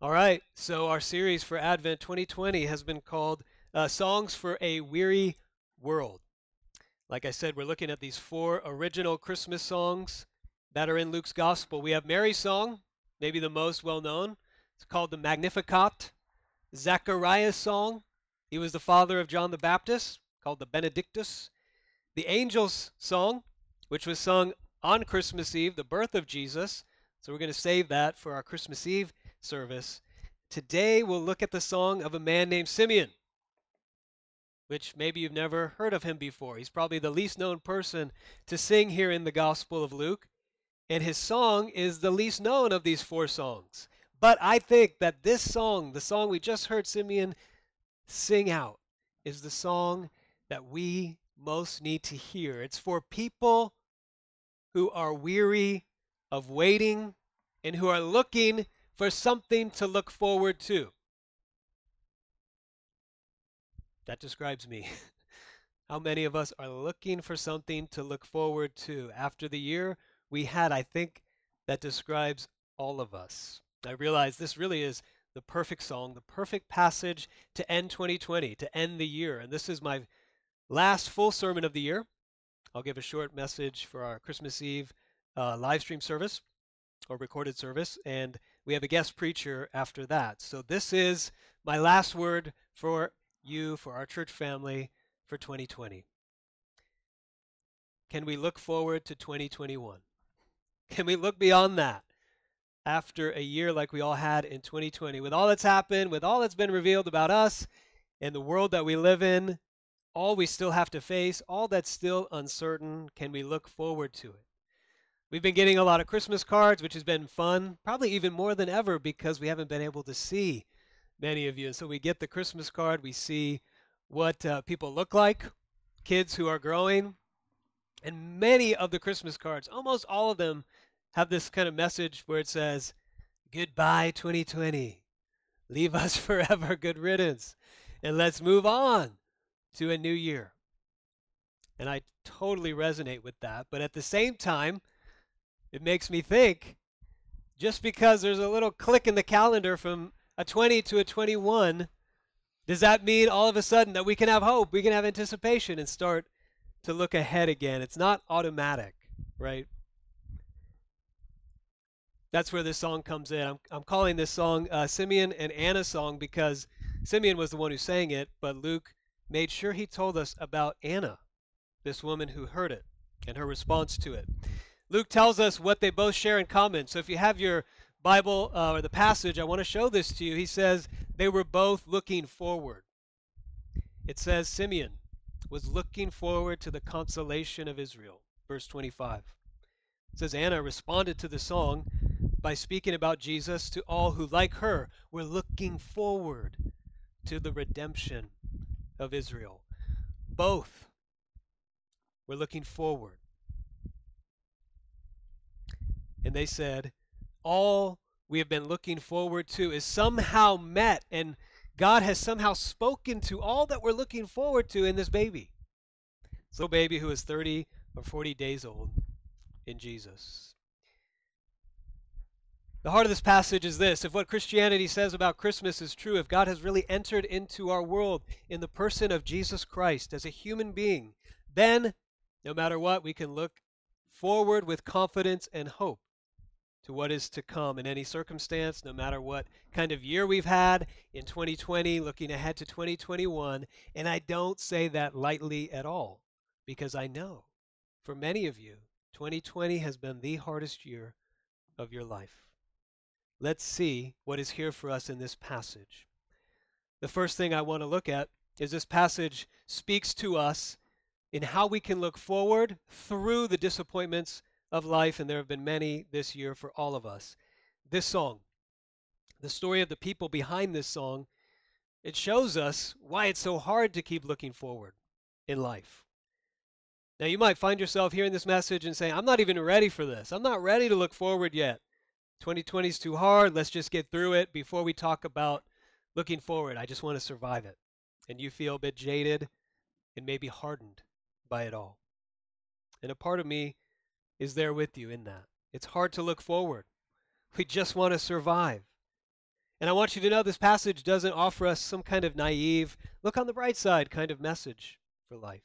All right, so our series for Advent 2020 has been called uh, Songs for a Weary World. Like I said, we're looking at these four original Christmas songs that are in Luke's Gospel. We have Mary's song, maybe the most well known. It's called the Magnificat. Zachariah's song, he was the father of John the Baptist, called the Benedictus. The Angel's song, which was sung on Christmas Eve, the birth of Jesus. So we're going to save that for our Christmas Eve service. Today we'll look at the song of a man named Simeon, which maybe you've never heard of him before. He's probably the least known person to sing here in the Gospel of Luke, and his song is the least known of these four songs. But I think that this song, the song we just heard Simeon sing out, is the song that we most need to hear. It's for people who are weary of waiting and who are looking for something to look forward to. That describes me. How many of us are looking for something to look forward to? After the year we had, I think that describes all of us. I realize this really is the perfect song, the perfect passage to end 2020, to end the year. And this is my last full sermon of the year. I'll give a short message for our Christmas Eve uh, live stream service or recorded service. And we have a guest preacher after that. So this is my last word for you, for our church family, for 2020. Can we look forward to 2021? Can we look beyond that? After a year like we all had in 2020, with all that's happened, with all that's been revealed about us and the world that we live in, all we still have to face, all that's still uncertain, can we look forward to it? We've been getting a lot of Christmas cards, which has been fun, probably even more than ever because we haven't been able to see many of you. And so we get the Christmas card, we see what uh, people look like, kids who are growing. And many of the Christmas cards, almost all of them, have this kind of message where it says, Goodbye 2020. Leave us forever, good riddance. And let's move on to a new year. And I totally resonate with that. But at the same time, it makes me think just because there's a little click in the calendar from a 20 to a 21, does that mean all of a sudden that we can have hope, we can have anticipation and start to look ahead again? It's not automatic, right? That's where this song comes in. I'm, I'm calling this song uh, Simeon and Anna song because Simeon was the one who sang it, but Luke made sure he told us about Anna, this woman who heard it, and her response to it. Luke tells us what they both share in common. So if you have your Bible uh, or the passage, I want to show this to you. He says they were both looking forward. It says Simeon was looking forward to the consolation of Israel. Verse 25. It says Anna responded to the song by speaking about Jesus to all who, like her, were looking forward to the redemption of Israel. Both were looking forward and they said, All we have been looking forward to is somehow met, and God has somehow spoken to all that we're looking forward to in this baby. This little baby who is 30 or 40 days old in Jesus. The heart of this passage is this if what Christianity says about Christmas is true, if God has really entered into our world in the person of Jesus Christ as a human being, then no matter what, we can look forward with confidence and hope to what is to come in any circumstance, no matter what kind of year we've had in 2020, looking ahead to 2021. And I don't say that lightly at all, because I know for many of you, 2020 has been the hardest year of your life. Let's see what is here for us in this passage. The first thing I want to look at is this passage speaks to us in how we can look forward through the disappointments of life, and there have been many this year for all of us. This song, the story of the people behind this song, it shows us why it's so hard to keep looking forward in life. Now, you might find yourself hearing this message and saying, I'm not even ready for this. I'm not ready to look forward yet. 2020 is too hard. Let's just get through it before we talk about looking forward. I just want to survive it. And you feel a bit jaded and maybe hardened by it all. And a part of me is there with you in that. It's hard to look forward. We just want to survive. And I want you to know this passage doesn't offer us some kind of naive, look on the bright side kind of message for life.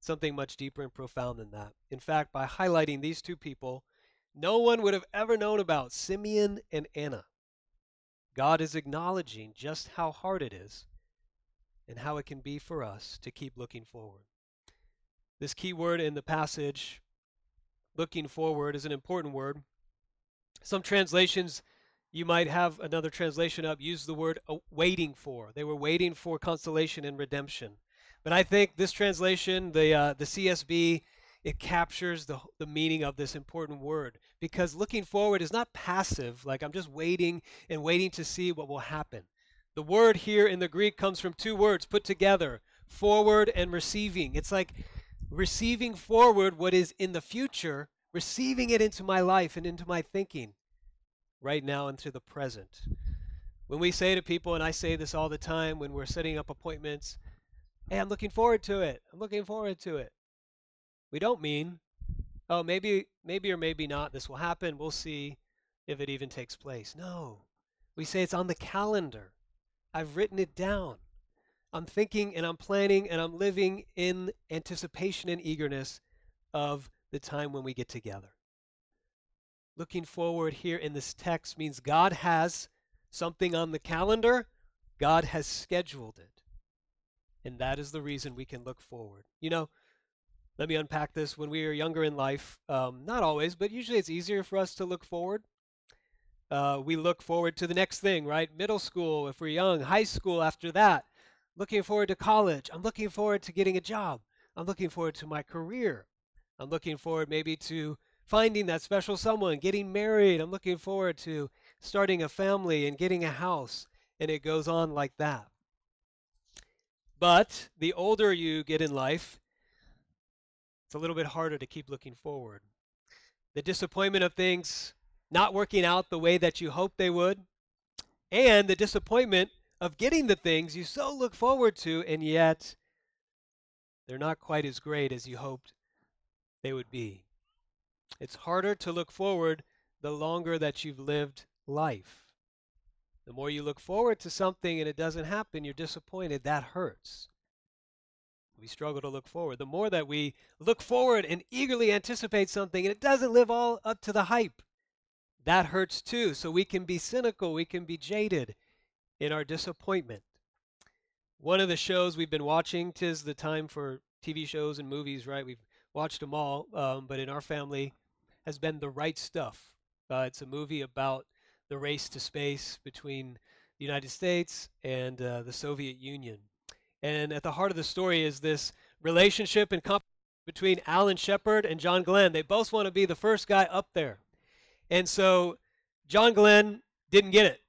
Something much deeper and profound than that. In fact, by highlighting these two people, no one would have ever known about Simeon and Anna. God is acknowledging just how hard it is and how it can be for us to keep looking forward. This key word in the passage, looking forward, is an important word. Some translations, you might have another translation up, use the word waiting for. They were waiting for consolation and redemption. But I think this translation, the, uh, the CSB, it captures the, the meaning of this important word because looking forward is not passive, like I'm just waiting and waiting to see what will happen. The word here in the Greek comes from two words put together forward and receiving. It's like receiving forward what is in the future, receiving it into my life and into my thinking right now into the present. When we say to people, and I say this all the time when we're setting up appointments, hey, I'm looking forward to it. I'm looking forward to it. We don't mean, oh, maybe, maybe or maybe not, this will happen. We'll see if it even takes place. No. We say it's on the calendar. I've written it down. I'm thinking and I'm planning and I'm living in anticipation and eagerness of the time when we get together. Looking forward here in this text means God has something on the calendar, God has scheduled it. And that is the reason we can look forward. You know, let me unpack this. When we are younger in life, um, not always, but usually it's easier for us to look forward uh, we look forward to the next thing, right? Middle school, if we're young, high school after that, looking forward to college. I'm looking forward to getting a job. I'm looking forward to my career. I'm looking forward maybe to finding that special someone, getting married. I'm looking forward to starting a family and getting a house. And it goes on like that. But the older you get in life, it's a little bit harder to keep looking forward. The disappointment of things not working out the way that you hoped they would, and the disappointment of getting the things you so look forward to, and yet they're not quite as great as you hoped they would be. It's harder to look forward the longer that you've lived life. The more you look forward to something and it doesn't happen, you're disappointed. That hurts. We struggle to look forward. The more that we look forward and eagerly anticipate something and it doesn't live all up to the hype, that hurts too. So we can be cynical, we can be jaded in our disappointment. One of the shows we've been watching, tis the time for TV shows and movies, right? We've watched them all, um, but in our family has been The Right Stuff. Uh, it's a movie about the race to space between the United States and uh, the Soviet Union. And at the heart of the story is this relationship and competition between Alan Shepard and John Glenn. They both want to be the first guy up there. And so John Glenn didn't get it.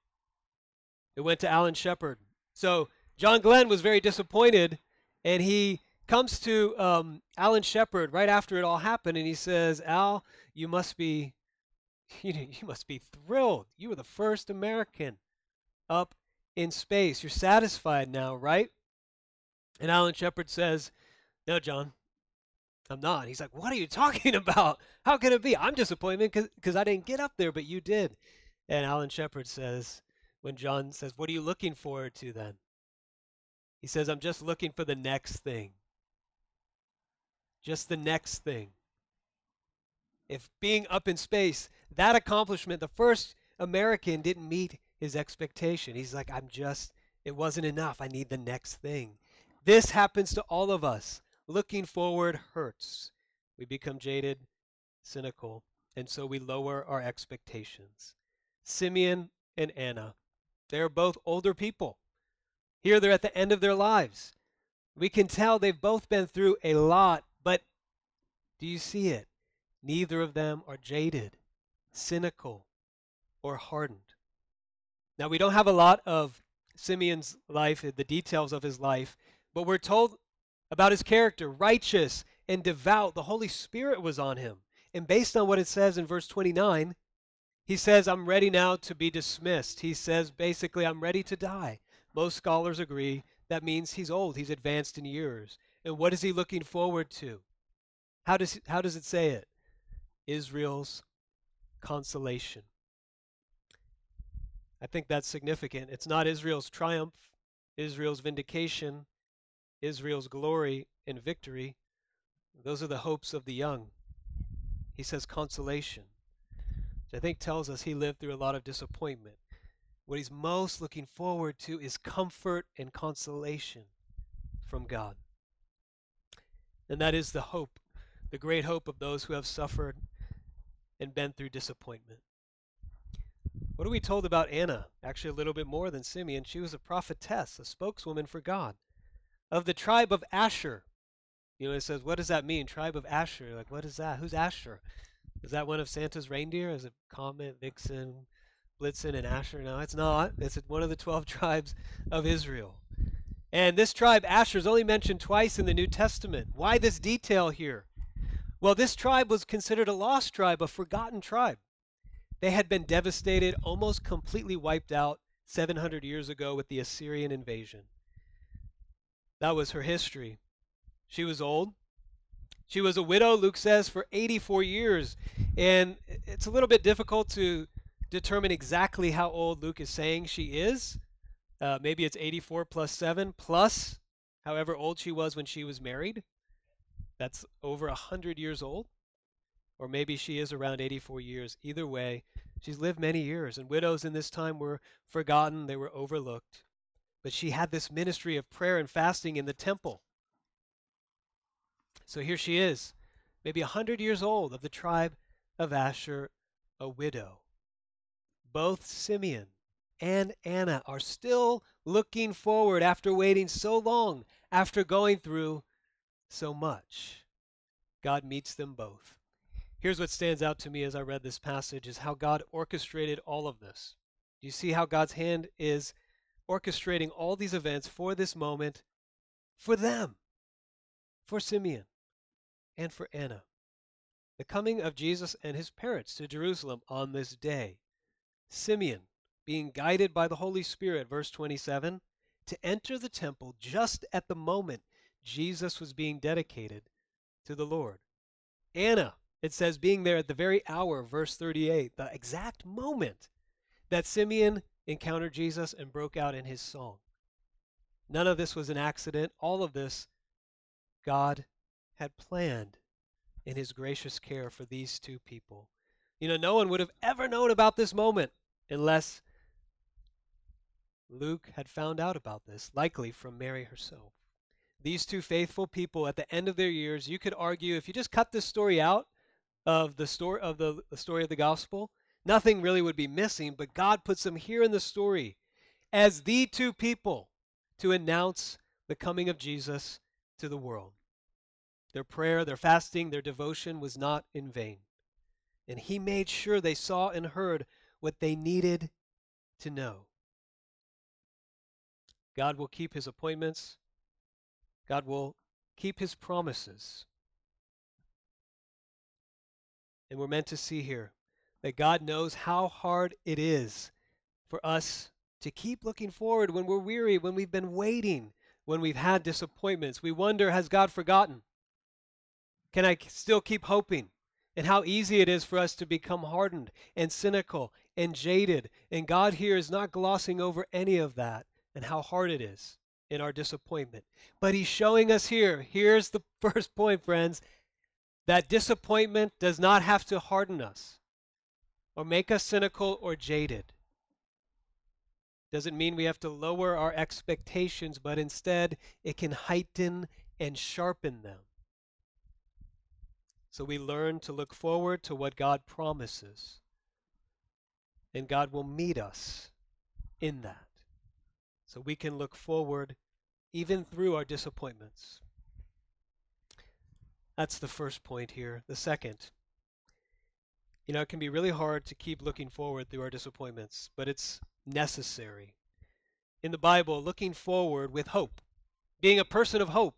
It went to Alan Shepard. So John Glenn was very disappointed, and he comes to um, Alan Shepard right after it all happened, and he says, "Al, you must be, you, you must be thrilled. You were the first American up in space. You're satisfied now, right?" And Alan Shepard says, "No, John, I'm not. He's like, What are you talking about? How can it be? I'm disappointed because I didn't get up there, but you did. And Alan Shepard says, when John says, What are you looking forward to then? He says, I'm just looking for the next thing. Just the next thing. If being up in space, that accomplishment, the first American didn't meet his expectation. He's like, I'm just, it wasn't enough. I need the next thing. This happens to all of us looking forward hurts. We become jaded, cynical, and so we lower our expectations. Simeon and Anna, they're both older people. Here they're at the end of their lives. We can tell they've both been through a lot, but do you see it? Neither of them are jaded, cynical, or hardened. Now, we don't have a lot of Simeon's life, the details of his life, but we're told about his character, righteous and devout. The Holy Spirit was on him. And based on what it says in verse 29, he says, I'm ready now to be dismissed. He says, basically, I'm ready to die. Most scholars agree that means he's old, he's advanced in years. And what is he looking forward to? How does, how does it say it? Israel's consolation. I think that's significant. It's not Israel's triumph, Israel's vindication, Israel's glory and victory. Those are the hopes of the young. He says consolation, which I think tells us he lived through a lot of disappointment. What he's most looking forward to is comfort and consolation from God. And that is the hope, the great hope of those who have suffered and been through disappointment. What are we told about Anna? Actually, a little bit more than Simeon. She was a prophetess, a spokeswoman for God. Of the tribe of Asher. You know, it says, what does that mean? Tribe of Asher. Like, what is that? Who's Asher? Is that one of Santa's reindeer? Is it Comet, Vixen, Blitzen, and Asher? No, it's not. It's one of the 12 tribes of Israel. And this tribe, Asher, is only mentioned twice in the New Testament. Why this detail here? Well, this tribe was considered a lost tribe, a forgotten tribe. They had been devastated, almost completely wiped out 700 years ago with the Assyrian invasion. That was her history. She was old. She was a widow, Luke says, for 84 years. And it's a little bit difficult to determine exactly how old Luke is saying she is. Uh, maybe it's 84 plus 7 plus however old she was when she was married. That's over 100 years old. Or maybe she is around 84 years. Either way, she's lived many years. And widows in this time were forgotten, they were overlooked. But she had this ministry of prayer and fasting in the temple. So here she is, maybe a 100 years old, of the tribe of Asher, a widow. Both Simeon and Anna are still looking forward after waiting so long, after going through so much. God meets them both. Here's what stands out to me as I read this passage is how God orchestrated all of this. Do you see how God's hand is orchestrating all these events for this moment for them, for Simeon and for Anna? The coming of Jesus and his parents to Jerusalem on this day. Simeon being guided by the Holy Spirit, verse 27, to enter the temple just at the moment Jesus was being dedicated to the Lord. Anna, it says, being there at the very hour, verse 38, the exact moment that Simeon encountered Jesus and broke out in his song. None of this was an accident. All of this God had planned in his gracious care for these two people. You know, no one would have ever known about this moment unless Luke had found out about this, likely from Mary herself. These two faithful people at the end of their years, you could argue if you just cut this story out of the story of the, the story of the gospel, nothing really would be missing, but God puts them here in the story as the two people to announce the coming of Jesus to the world. Their prayer, their fasting, their devotion was not in vain. And he made sure they saw and heard what they needed to know. God will keep his appointments. God will keep his promises. And we're meant to see here that God knows how hard it is for us to keep looking forward when we're weary, when we've been waiting, when we've had disappointments. We wonder, has God forgotten? Can I still keep hoping? And how easy it is for us to become hardened and cynical and jaded. And God here is not glossing over any of that and how hard it is in our disappointment. But he's showing us here, here's the first point, friends, that disappointment does not have to harden us or make us cynical or jaded. Doesn't mean we have to lower our expectations, but instead it can heighten and sharpen them. So we learn to look forward to what God promises. And God will meet us in that so we can look forward even through our disappointments. That's the first point here. The second, you know, it can be really hard to keep looking forward through our disappointments, but it's necessary. In the Bible, looking forward with hope, being a person of hope,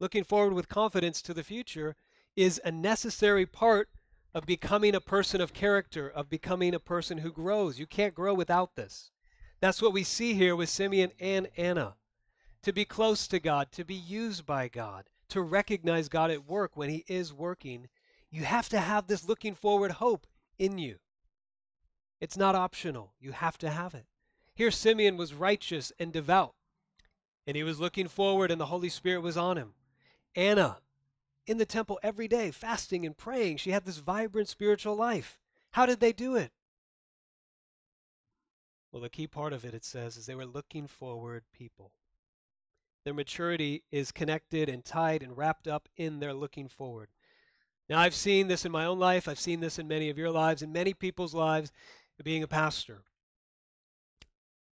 looking forward with confidence to the future, is a necessary part of becoming a person of character, of becoming a person who grows. You can't grow without this. That's what we see here with Simeon and Anna. To be close to God, to be used by God, to recognize God at work when He is working, you have to have this looking forward hope in you. It's not optional. You have to have it. Here, Simeon was righteous and devout, and he was looking forward, and the Holy Spirit was on him. Anna, in the temple every day, fasting and praying, she had this vibrant spiritual life. How did they do it? Well, the key part of it, it says, is they were looking forward people. Their maturity is connected and tied and wrapped up in their looking forward. Now, I've seen this in my own life. I've seen this in many of your lives, in many people's lives, being a pastor.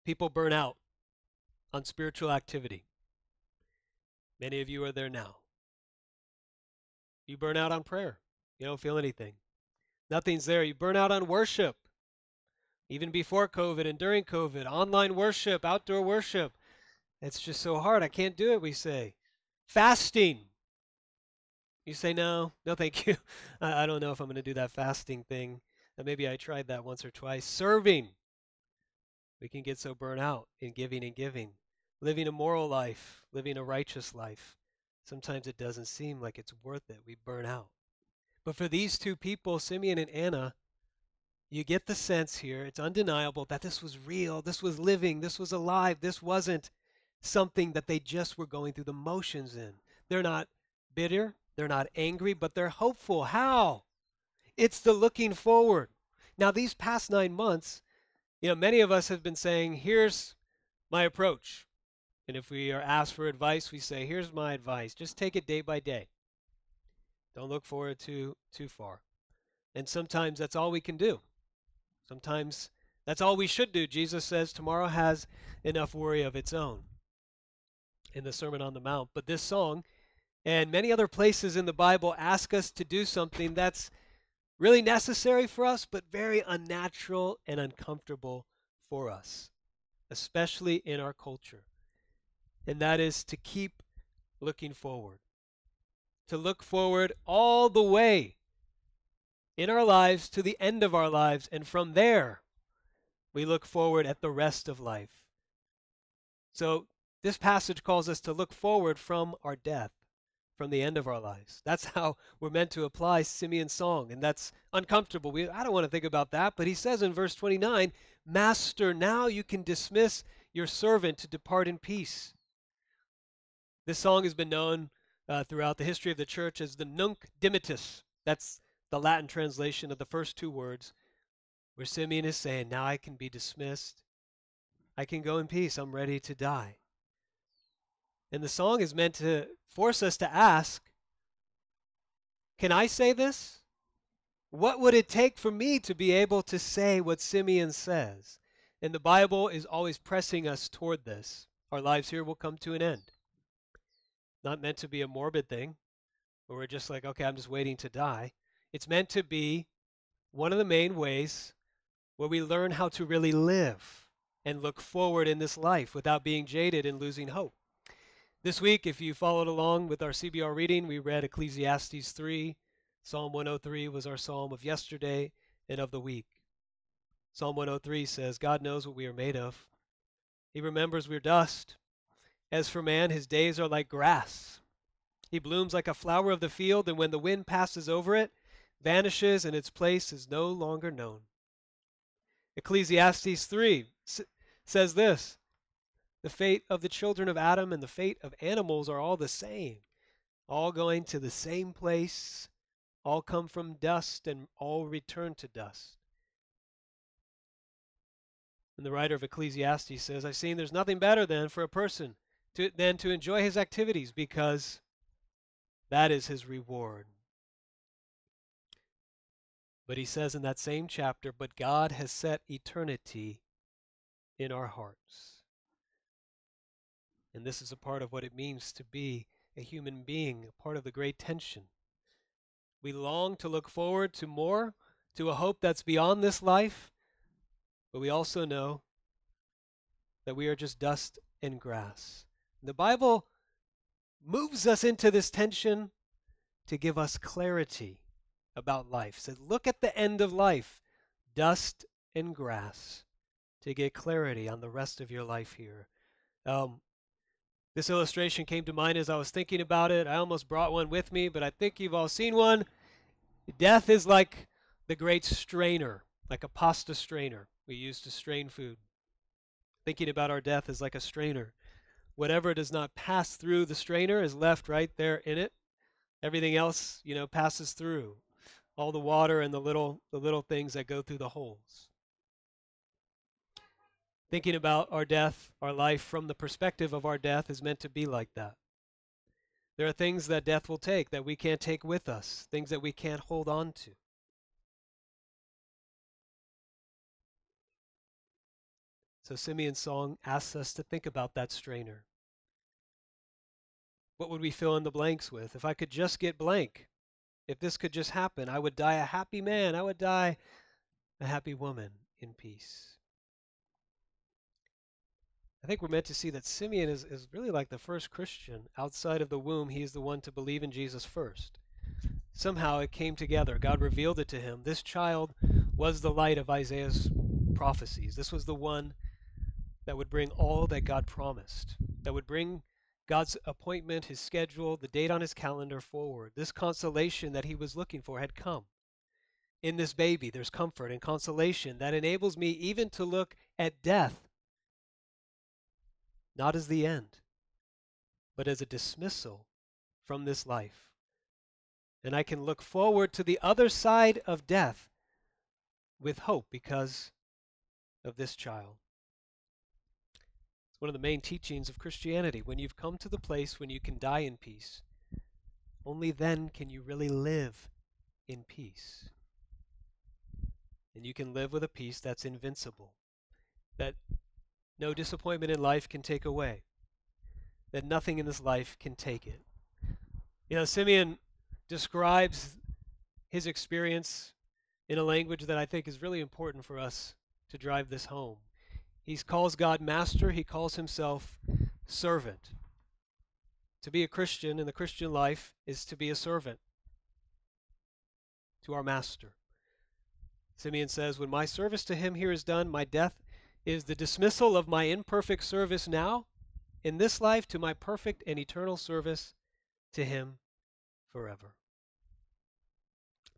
People burn out on spiritual activity. Many of you are there now. You burn out on prayer. You don't feel anything. Nothing's there. You burn out on worship even before COVID and during COVID, online worship, outdoor worship. It's just so hard. I can't do it, we say. Fasting. You say, no, no, thank you. I, I don't know if I'm going to do that fasting thing. maybe I tried that once or twice. Serving. We can get so burnt out in giving and giving. Living a moral life, living a righteous life. Sometimes it doesn't seem like it's worth it. We burn out. But for these two people, Simeon and Anna, you get the sense here, it's undeniable that this was real, this was living, this was alive, this wasn't something that they just were going through the motions in. They're not bitter, they're not angry, but they're hopeful. How? It's the looking forward. Now, these past nine months, you know, many of us have been saying, here's my approach. And if we are asked for advice, we say, here's my advice. Just take it day by day. Don't look forward too too far. And sometimes that's all we can do. Sometimes that's all we should do. Jesus says tomorrow has enough worry of its own in the Sermon on the Mount. But this song and many other places in the Bible ask us to do something that's really necessary for us, but very unnatural and uncomfortable for us, especially in our culture. And that is to keep looking forward, to look forward all the way in our lives to the end of our lives, and from there, we look forward at the rest of life. So, this passage calls us to look forward from our death, from the end of our lives. That's how we're meant to apply Simeon's song, and that's uncomfortable. We, I don't want to think about that, but he says in verse 29 Master, now you can dismiss your servant to depart in peace. This song has been known uh, throughout the history of the church as the Nunc Dimittis. That's the Latin translation of the first two words, where Simeon is saying, Now I can be dismissed. I can go in peace. I'm ready to die. And the song is meant to force us to ask Can I say this? What would it take for me to be able to say what Simeon says? And the Bible is always pressing us toward this. Our lives here will come to an end. Not meant to be a morbid thing, where we're just like, okay, I'm just waiting to die. It's meant to be one of the main ways where we learn how to really live and look forward in this life without being jaded and losing hope. This week, if you followed along with our CBR reading, we read Ecclesiastes 3. Psalm 103 was our psalm of yesterday and of the week. Psalm 103 says, God knows what we are made of. He remembers we're dust. As for man, his days are like grass. He blooms like a flower of the field, and when the wind passes over it, vanishes and its place is no longer known. Ecclesiastes 3 says this The fate of the children of Adam and the fate of animals are all the same, all going to the same place, all come from dust, and all return to dust. And the writer of Ecclesiastes says, I've seen there's nothing better than for a person to, than to enjoy his activities because that is his reward. But he says in that same chapter, but God has set eternity in our hearts. And this is a part of what it means to be a human being, a part of the great tension. We long to look forward to more, to a hope that's beyond this life, but we also know that we are just dust and grass. The Bible moves us into this tension to give us clarity about life. Said, look at the end of life, dust and grass, to get clarity on the rest of your life here. Um, this illustration came to mind as I was thinking about it. I almost brought one with me, but I think you've all seen one. Death is like the great strainer, like a pasta strainer we use to strain food. thinking about our death is like a strainer. Whatever does not pass through the strainer is left right there in it. Everything else, you know, passes through. All the water and the little the little things that go through the holes. Thinking about our death, our life from the perspective of our death is meant to be like that. There are things that death will take that we can't take with us, things that we can't hold on to. So Simeon's song asks us to think about that strainer. What would we fill in the blanks with? If I could just get blank, if this could just happen, I would die a happy man. I would die a happy woman in peace. I think we're meant to see that Simeon is, is really like the first Christian. Outside of the womb, he is the one to believe in Jesus first. Somehow it came together. God revealed it to him. This child was the light of Isaiah's prophecies. This was the one that would bring all that God promised, that would bring God's appointment, his schedule, the date on his calendar forward. This consolation that he was looking for had come. In this baby, there's comfort and consolation that enables me even to look at death not as the end, but as a dismissal from this life. And I can look forward to the other side of death with hope because of this child. It's one of the main teachings of Christianity. When you've come to the place when you can die in peace, only then can you really live in peace. And you can live with a peace that's invincible, that no disappointment in life can take away, that nothing in this life can take it. You know, Simeon describes his experience in a language that I think is really important for us to drive this home. He calls God master, he calls himself servant. To be a Christian in the Christian life is to be a servant to our master. Simeon says, When my service to him here is done, my death is the dismissal of my imperfect service now in this life to my perfect and eternal service to him forever.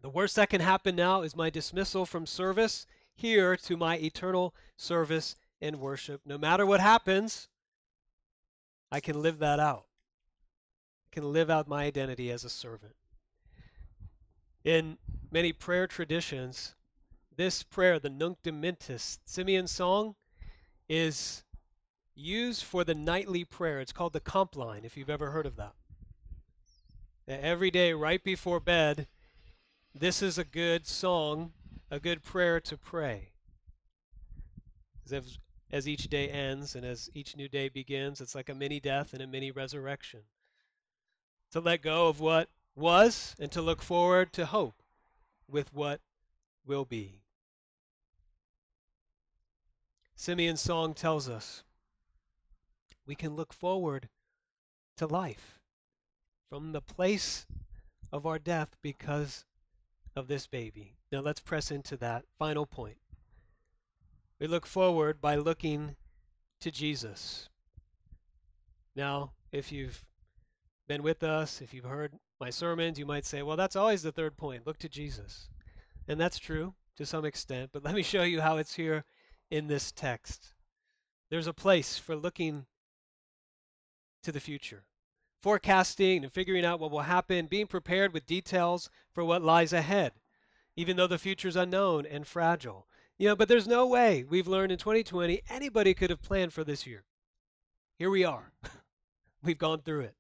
The worst that can happen now is my dismissal from service here to my eternal service and worship. No matter what happens, I can live that out. I can live out my identity as a servant. In many prayer traditions, this prayer, the Nunc Dimittis, Simeon song, is used for the nightly prayer. It's called the Compline, if you've ever heard of that. Every day, right before bed, this is a good song, a good prayer to pray. As, as each day ends and as each new day begins, it's like a mini death and a mini resurrection. To let go of what was and to look forward to hope with what will be. Simeon's song tells us we can look forward to life from the place of our death because of this baby. Now let's press into that final point. We look forward by looking to Jesus. Now, if you've been with us, if you've heard my sermons, you might say, well, that's always the third point look to Jesus. And that's true to some extent, but let me show you how it's here in this text. There's a place for looking to the future, forecasting and figuring out what will happen, being prepared with details for what lies ahead, even though the future is unknown and fragile. You know, but there's no way we've learned in 2020 anybody could have planned for this year. Here we are. we've gone through it.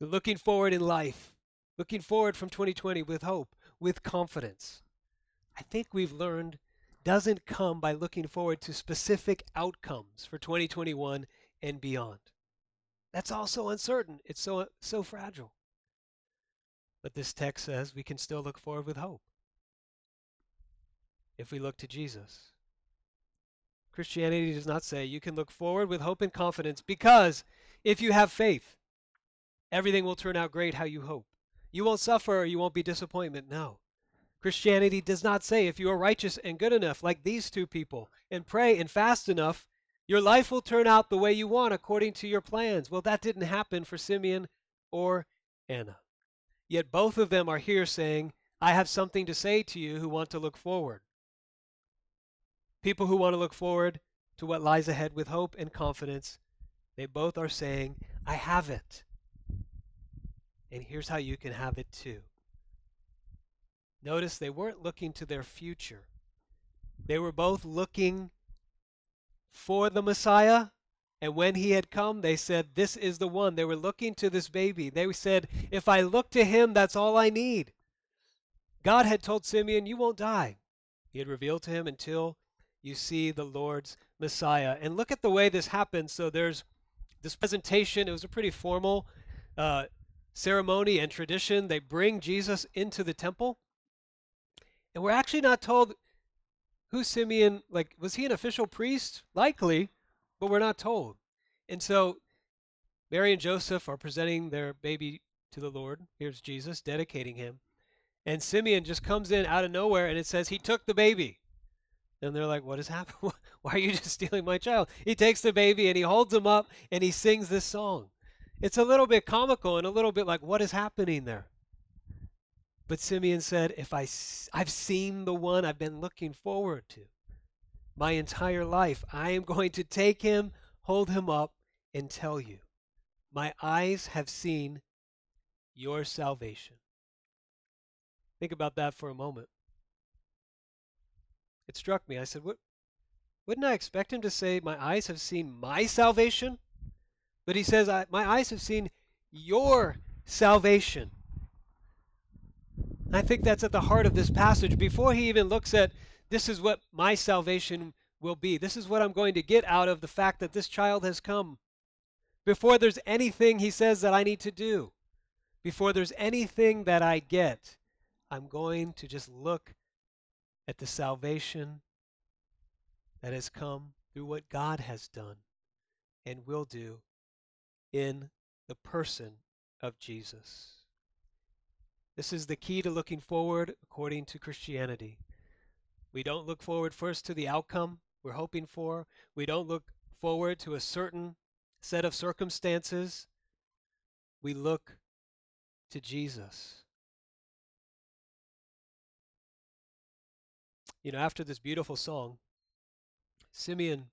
We're looking forward in life, looking forward from 2020 with hope, with confidence. I think we've learned doesn't come by looking forward to specific outcomes for 2021 and beyond. That's also uncertain. It's so so fragile. But this text says we can still look forward with hope if we look to Jesus. Christianity does not say you can look forward with hope and confidence because if you have faith, everything will turn out great how you hope. You won't suffer or you won't be disappointment. No. Christianity does not say if you are righteous and good enough, like these two people, and pray and fast enough, your life will turn out the way you want according to your plans. Well, that didn't happen for Simeon or Anna. Yet both of them are here saying, I have something to say to you who want to look forward. People who want to look forward to what lies ahead with hope and confidence, they both are saying, I have it. And here's how you can have it too. Notice they weren't looking to their future. They were both looking for the Messiah. And when he had come, they said, This is the one. They were looking to this baby. They said, If I look to him, that's all I need. God had told Simeon, You won't die. He had revealed to him until you see the Lord's Messiah. And look at the way this happens. So there's this presentation. It was a pretty formal uh, ceremony and tradition. They bring Jesus into the temple. And we're actually not told who Simeon, like, was he an official priest? Likely, but we're not told. And so Mary and Joseph are presenting their baby to the Lord. Here's Jesus dedicating him. And Simeon just comes in out of nowhere and it says he took the baby. And they're like, What has happened? Why are you just stealing my child? He takes the baby and he holds him up and he sings this song. It's a little bit comical and a little bit like, What is happening there? But Simeon said, If I, I've seen the one I've been looking forward to my entire life, I am going to take him, hold him up, and tell you, My eyes have seen your salvation. Think about that for a moment. It struck me. I said, what, Wouldn't I expect him to say, My eyes have seen my salvation? But he says, My eyes have seen your salvation. I think that's at the heart of this passage. Before he even looks at this is what my salvation will be, this is what I'm going to get out of the fact that this child has come. Before there's anything he says that I need to do, before there's anything that I get, I'm going to just look at the salvation that has come through what God has done and will do in the person of Jesus. This is the key to looking forward according to Christianity. We don't look forward first to the outcome we're hoping for. We don't look forward to a certain set of circumstances. We look to Jesus. You know, after this beautiful song, Simeon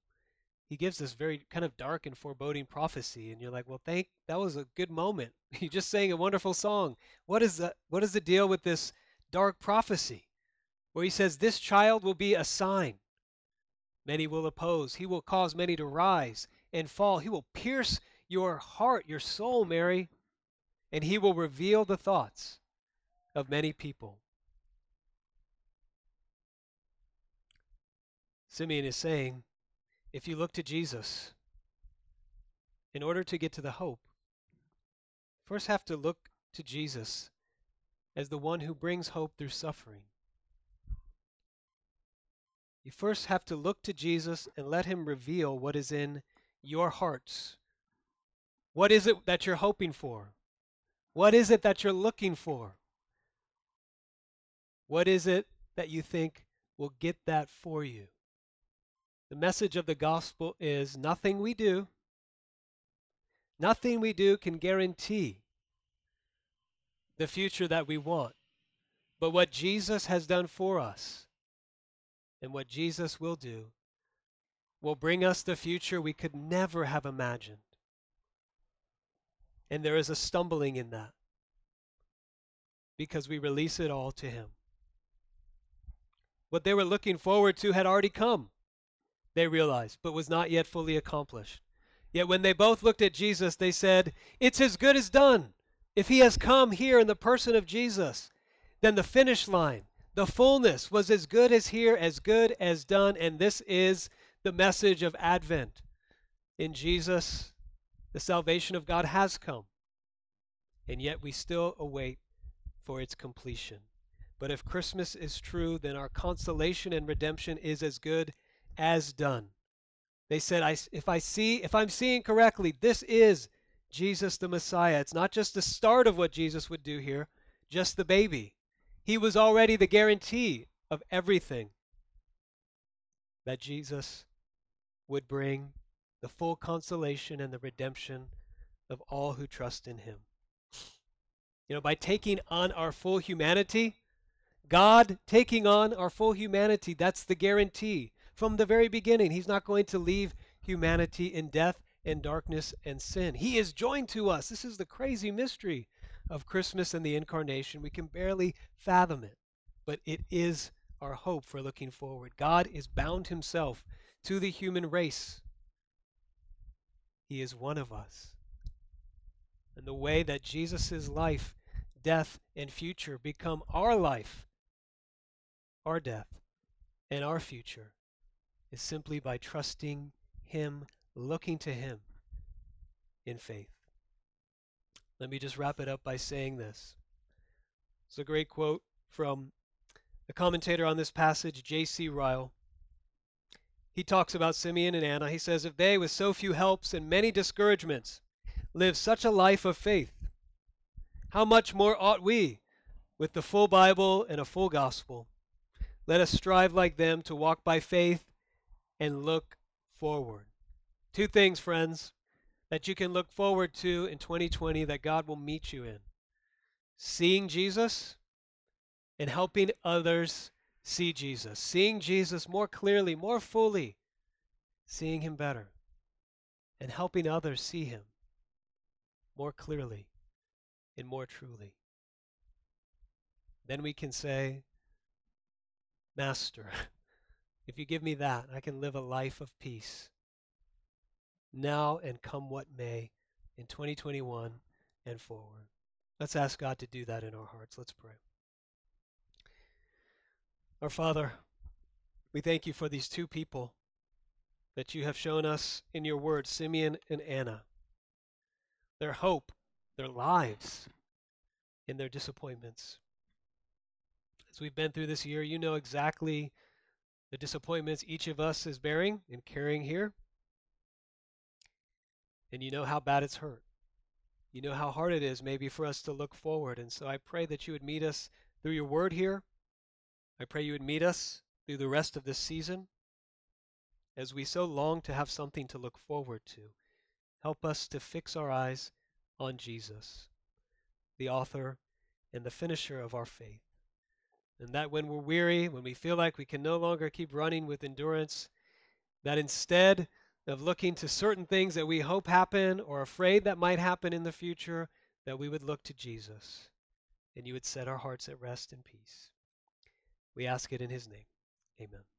he gives this very kind of dark and foreboding prophecy and you're like well thank that was a good moment. You just sang a wonderful song. What is the what is the deal with this dark prophecy? Where he says this child will be a sign. Many will oppose. He will cause many to rise and fall. He will pierce your heart your soul mary and he will reveal the thoughts of many people simeon is saying if you look to Jesus, in order to get to the hope, first have to look to Jesus as the one who brings hope through suffering. You first have to look to Jesus and let him reveal what is in your hearts. What is it that you're hoping for? What is it that you're looking for? What is it that you think will get that for you? The message of the gospel is nothing we do, nothing we do can guarantee the future that we want. But what Jesus has done for us and what Jesus will do will bring us the future we could never have imagined. And there is a stumbling in that because we release it all to Him. What they were looking forward to had already come they realized, but was not yet fully accomplished. Yet when they both looked at Jesus, they said, It's as good as done. If he has come here in the person of Jesus, then the finish line, the fullness was as good as here, as good as done. And this is the message of Advent. In Jesus, the salvation of God has come. And yet we still await for its completion. But if Christmas is true, then our consolation and redemption is as good as done. They said, I, if I see, if I'm seeing correctly, this is Jesus the Messiah. It's not just the start of what Jesus would do here, just the baby. He was already the guarantee of everything that Jesus would bring the full consolation and the redemption of all who trust in him. You know, by taking on our full humanity, God taking on our full humanity, that's the guarantee from the very beginning. He's not going to leave humanity in death and darkness and sin. He is joined to us. This is the crazy mystery of Christmas and the incarnation. We can barely fathom it, but it is our hope for looking forward. God is bound himself to the human race. He is one of us. And the way that Jesus' life, death, and future become our life, our death, and our future is simply by trusting Him, looking to Him in faith. Let me just wrap it up by saying this. It's a great quote from the commentator on this passage, J.C. Ryle. He talks about Simeon and Anna. He says, If they, with so few helps and many discouragements, live such a life of faith, how much more ought we, with the full Bible and a full gospel, let us strive like them to walk by faith and look forward. Two things, friends, that you can look forward to in 2020 that God will meet you in seeing Jesus and helping others see Jesus, seeing Jesus more clearly, more fully, seeing Him better, and helping others see Him more clearly and more truly. Then we can say, Master, if you give me that, I can live a life of peace now and come what may in 2021 and forward. Let's ask God to do that in our hearts. Let's pray. Our Father, we thank you for these two people that you have shown us in your word, Simeon and Anna. Their hope, their lives, in their disappointments. As we've been through this year, you know exactly the disappointments each of us is bearing and carrying here. And you know how bad it's hurt. You know how hard it is maybe for us to look forward. And so I pray that you would meet us through your word here. I pray you would meet us through the rest of this season as we so long to have something to look forward to. Help us to fix our eyes on Jesus, the author and the finisher of our faith. And that when we're weary, when we feel like we can no longer keep running with endurance, that instead of looking to certain things that we hope happen or afraid that might happen in the future, that we would look to Jesus and you would set our hearts at rest and peace. We ask it in his name. Amen.